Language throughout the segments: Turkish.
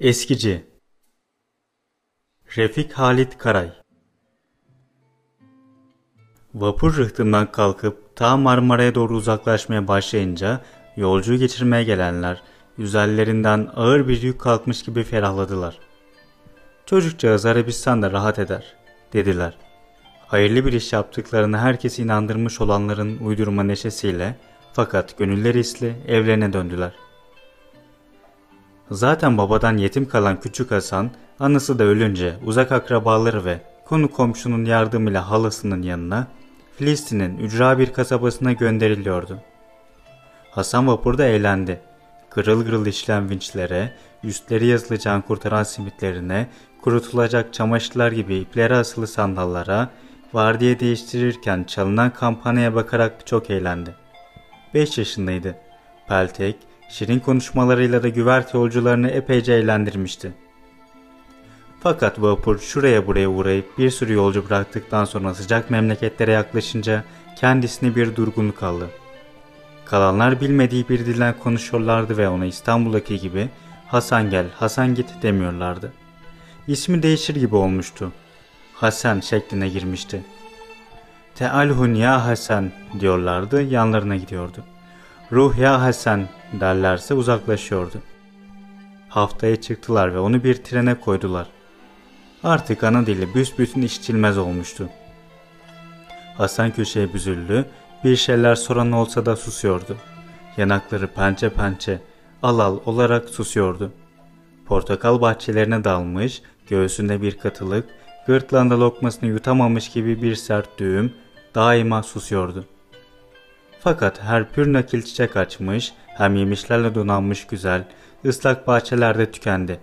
Eskici Refik Halit Karay Vapur rıhtımdan kalkıp ta Marmara'ya doğru uzaklaşmaya başlayınca yolcuyu geçirmeye gelenler üzerlerinden ağır bir yük kalkmış gibi ferahladılar. Çocukcağız Arabistan'da rahat eder, dediler. Hayırlı bir iş yaptıklarını herkes inandırmış olanların uydurma neşesiyle fakat gönülleri isli evlerine döndüler. Zaten babadan yetim kalan küçük Hasan, anası da ölünce uzak akrabaları ve konu komşunun yardımıyla halasının yanına Filistin'in ücra bir kasabasına gönderiliyordu. Hasan vapurda eğlendi. Gırıl gırıl işlen vinçlere, üstleri yazılı can kurtaran simitlerine, kurutulacak çamaşırlar gibi ipleri asılı sandallara, vardiya değiştirirken çalınan kampanyaya bakarak çok eğlendi. 5 yaşındaydı. Peltek, şirin konuşmalarıyla da güvert yolcularını epeyce eğlendirmişti. Fakat vapur şuraya buraya uğrayıp bir sürü yolcu bıraktıktan sonra sıcak memleketlere yaklaşınca kendisine bir durgunluk aldı. Kalanlar bilmediği bir dilden konuşuyorlardı ve ona İstanbul'daki gibi Hasan gel, Hasan git demiyorlardı. İsmi değişir gibi olmuştu. Hasan şekline girmişti. Tealhun ya Hasan diyorlardı, yanlarına gidiyordu. Ruh ya Hasan derlerse uzaklaşıyordu. Haftaya çıktılar ve onu bir trene koydular. Artık ana dili büsbütün işitilmez olmuştu. Hasan köşeye büzüldü, bir şeyler soran olsa da susuyordu. Yanakları pençe pençe, al al olarak susuyordu. Portakal bahçelerine dalmış, göğsünde bir katılık, gırtlağında lokmasını yutamamış gibi bir sert düğüm daima susuyordu. Fakat her pür nakil çiçek açmış, hem yemişlerle donanmış güzel, ıslak bahçelerde tükendi.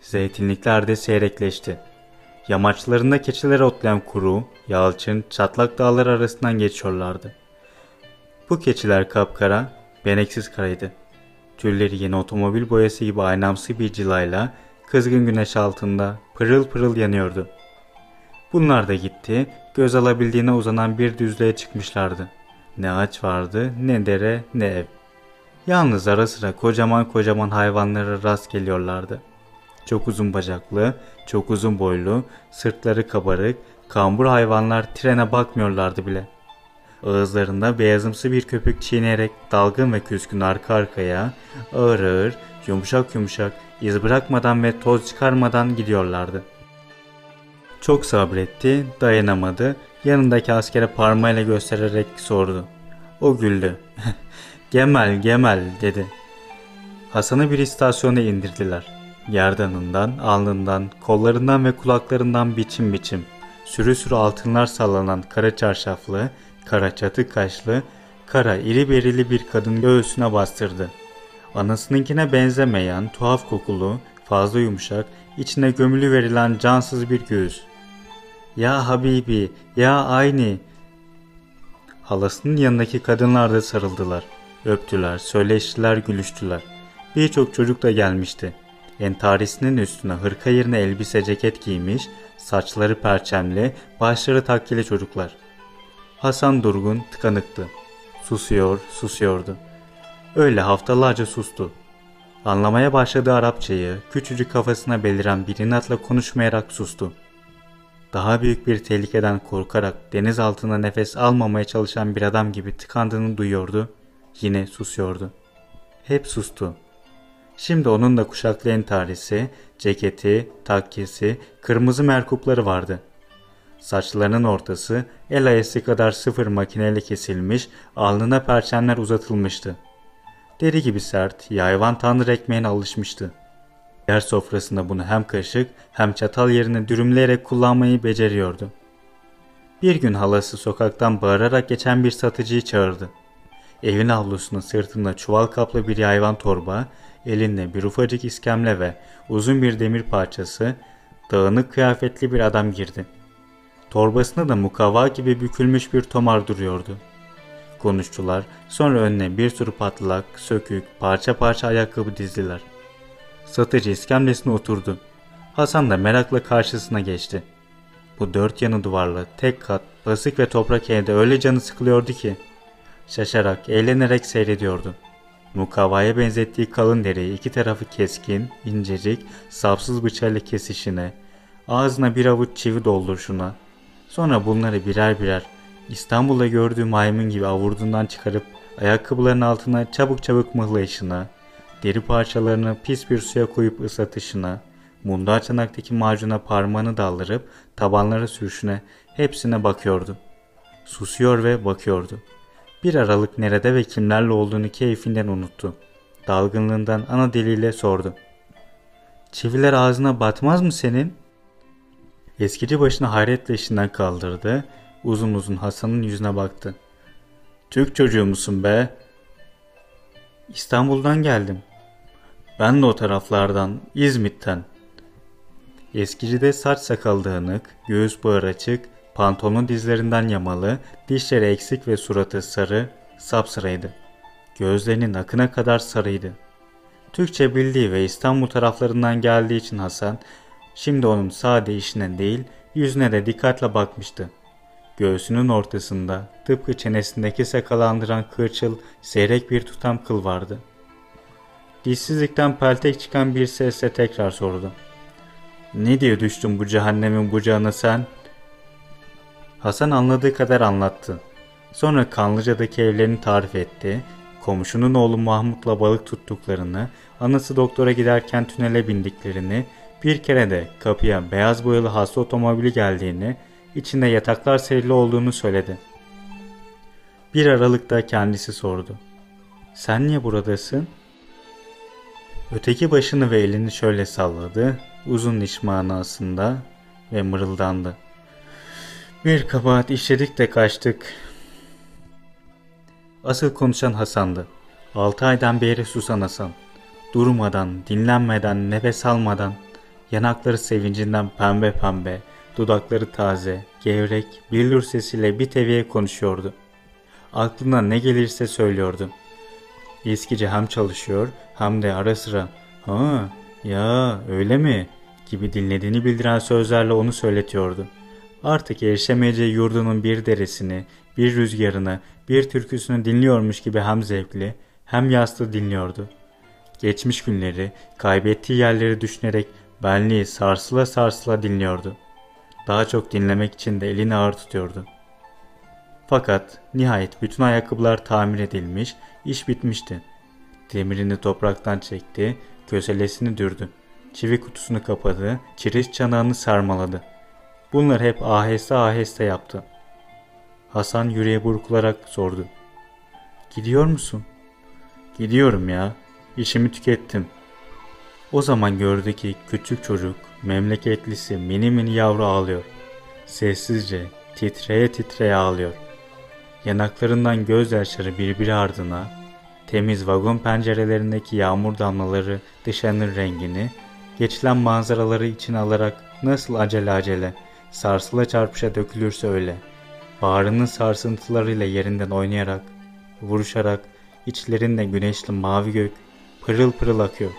Zeytinlikler de seyrekleşti. Yamaçlarında keçiler otlayan kuru, yalçın, çatlak dağlar arasından geçiyorlardı. Bu keçiler kapkara, beneksiz karaydı. Tülleri yeni otomobil boyası gibi aynamsı bir cilayla kızgın güneş altında pırıl pırıl yanıyordu. Bunlar da gitti, göz alabildiğine uzanan bir düzlüğe çıkmışlardı. Ne ağaç vardı, ne dere, ne ev. Yalnız ara sıra kocaman kocaman hayvanlara rast geliyorlardı. Çok uzun bacaklı, çok uzun boylu, sırtları kabarık, kambur hayvanlar trene bakmıyorlardı bile. Ağızlarında beyazımsı bir köpük çiğneyerek dalgın ve küskün arka arkaya, ağır ağır, yumuşak yumuşak, iz bırakmadan ve toz çıkarmadan gidiyorlardı. Çok sabretti, dayanamadı, yanındaki askere parmağıyla göstererek sordu. O güldü. gemel, gemel dedi. Hasan'ı bir istasyona indirdiler. Gerdanından, alnından, kollarından ve kulaklarından biçim biçim, sürü sürü altınlar sallanan kara çarşaflı, kara çatı kaşlı, kara iri berili bir kadın göğsüne bastırdı. Anasınınkine benzemeyen, tuhaf kokulu, fazla yumuşak, içine gömülü verilen cansız bir göğüs. Ya Habibi, ya Ayni. Halasının yanındaki kadınlar da sarıldılar. Öptüler, söyleştiler, gülüştüler. Birçok çocuk da gelmişti. Entarisinin üstüne hırka yerine elbise ceket giymiş, saçları perçemli, başları takkili çocuklar. Hasan durgun, tıkanıktı. Susuyor, susuyordu. Öyle haftalarca sustu. Anlamaya başladığı Arapçayı küçücük kafasına beliren bir inatla konuşmayarak sustu. Daha büyük bir tehlikeden korkarak deniz altında nefes almamaya çalışan bir adam gibi tıkandığını duyuyordu. Yine susuyordu. Hep sustu. Şimdi onun da kuşaklı entarisi, ceketi, takkesi, kırmızı merkupları vardı. Saçlarının ortası el ayası kadar sıfır makineyle kesilmiş, alnına perçemler uzatılmıştı. Deri gibi sert, yayvan tanrı ekmeğine alışmıştı. Yer sofrasında bunu hem kaşık hem çatal yerine dürümleyerek kullanmayı beceriyordu. Bir gün halası sokaktan bağırarak geçen bir satıcıyı çağırdı. Evin avlusuna sırtında çuval kaplı bir hayvan torba, elinde bir ufacık iskemle ve uzun bir demir parçası, dağınık kıyafetli bir adam girdi. Torbasında da mukavva gibi bükülmüş bir tomar duruyordu. Konuştular, sonra önüne bir sürü patlak, sökük, parça parça ayakkabı dizdiler. Satıcı iskemlesine oturdu. Hasan da merakla karşısına geçti. Bu dört yanı duvarlı, tek kat, basık ve toprak evde öyle canı sıkılıyordu ki, şaşarak, eğlenerek seyrediyordu. Mukavvaya benzettiği kalın dereyi iki tarafı keskin, incecik, sapsız bıçağıyla kesişine, ağzına bir avuç çivi dolduruşuna, sonra bunları birer birer İstanbul'da gördüğü maymun gibi avurdundan çıkarıp ayakkabıların altına çabuk çabuk mıhlayışına, deri parçalarını pis bir suya koyup ıslatışına, mundar çanaktaki macuna parmağını daldırıp tabanlara sürüşüne hepsine bakıyordu. Susuyor ve bakıyordu. Bir aralık nerede ve kimlerle olduğunu keyfinden unuttu. Dalgınlığından ana diliyle sordu. Çiviler ağzına batmaz mı senin? Eskici başını hayretle işinden kaldırdı. Uzun uzun Hasan'ın yüzüne baktı. Türk çocuğu musun be? İstanbul'dan geldim. Ben de o taraflardan, İzmit'ten. Eskicide saç sakal dağınık, göğüs bağır açık, pantolonun dizlerinden yamalı, dişleri eksik ve suratı sarı, sapsarıydı. Gözlerinin akına kadar sarıydı. Türkçe bildiği ve İstanbul taraflarından geldiği için Hasan, şimdi onun sade işine değil, yüzüne de dikkatle bakmıştı. Göğsünün ortasında tıpkı çenesindeki sakalı andıran kırçıl, seyrek bir tutam kıl vardı. Dişsizlikten peltek çıkan bir sesle tekrar sordu. Ne diye düştün bu cehennemin bucağına sen? Hasan anladığı kadar anlattı. Sonra Kanlıca'daki evlerini tarif etti. Komşunun oğlu Mahmut'la balık tuttuklarını, anası doktora giderken tünele bindiklerini, bir kere de kapıya beyaz boyalı hasta otomobili geldiğini, içinde yataklar serili olduğunu söyledi. Bir aralıkta kendisi sordu. Sen niye buradasın? Öteki başını ve elini şöyle salladı, uzun iş manasında ve mırıldandı. Bir kabahat işledik de kaçtık. Asıl konuşan Hasan'dı. Altı aydan beri susan Hasan. Durmadan, dinlenmeden, nefes almadan, yanakları sevincinden pembe pembe, dudakları taze, gevrek, billur sesiyle bir teviye konuşuyordu. Aklına ne gelirse söylüyordu. Eskice hem çalışıyor hem de ara sıra ''Ha ya öyle mi?'' gibi dinlediğini bildiren sözlerle onu söyletiyordu. Artık erişemeyeceği yurdunun bir deresini, bir rüzgarını, bir türküsünü dinliyormuş gibi hem zevkli hem yaslı dinliyordu. Geçmiş günleri, kaybettiği yerleri düşünerek benliği sarsıla sarsıla dinliyordu. Daha çok dinlemek için de elini ağır tutuyordu. Fakat nihayet bütün ayakkabılar tamir edilmiş, iş bitmişti. Demirini topraktan çekti, köselesini dürdü. Çivi kutusunu kapadı, çiriş çanağını sarmaladı. Bunları hep aheste aheste yaptı. Hasan yüreğe burkularak sordu. Gidiyor musun? Gidiyorum ya. İşimi tükettim. O zaman gördü ki küçük çocuk, memleketlisi mini mini yavru ağlıyor. Sessizce, titreye titreye ağlıyor. Yanaklarından gözyaşları birbiri ardına, temiz vagon pencerelerindeki yağmur damlaları dışarının rengini, geçilen manzaraları için alarak nasıl acele acele, sarsıla çarpışa dökülürse öyle, bağrının sarsıntılarıyla yerinden oynayarak, vuruşarak, içlerinde güneşli mavi gök pırıl pırıl akıyor.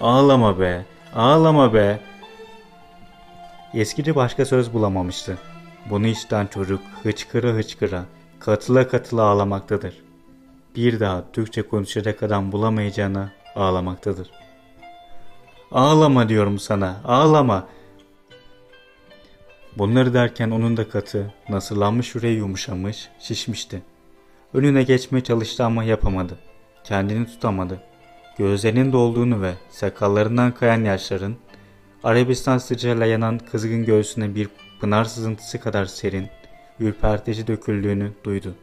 Ağlama be, ağlama be. Eskici başka söz bulamamıştı. Bunu işten çocuk hıçkıra hıçkıra, katıla katıla ağlamaktadır. Bir daha Türkçe konuşacak adam bulamayacağına ağlamaktadır. Ağlama diyorum sana, ağlama. Bunları derken onun da katı, nasırlanmış yüreği yumuşamış, şişmişti. Önüne geçmeye çalıştı ama yapamadı. Kendini tutamadı. Gözlerinin dolduğunu ve sakallarından kayan yaşların, Arabistan sıcağıyla yanan kızgın göğsüne bir pınar sızıntısı kadar serin, ürpertici döküldüğünü duydu.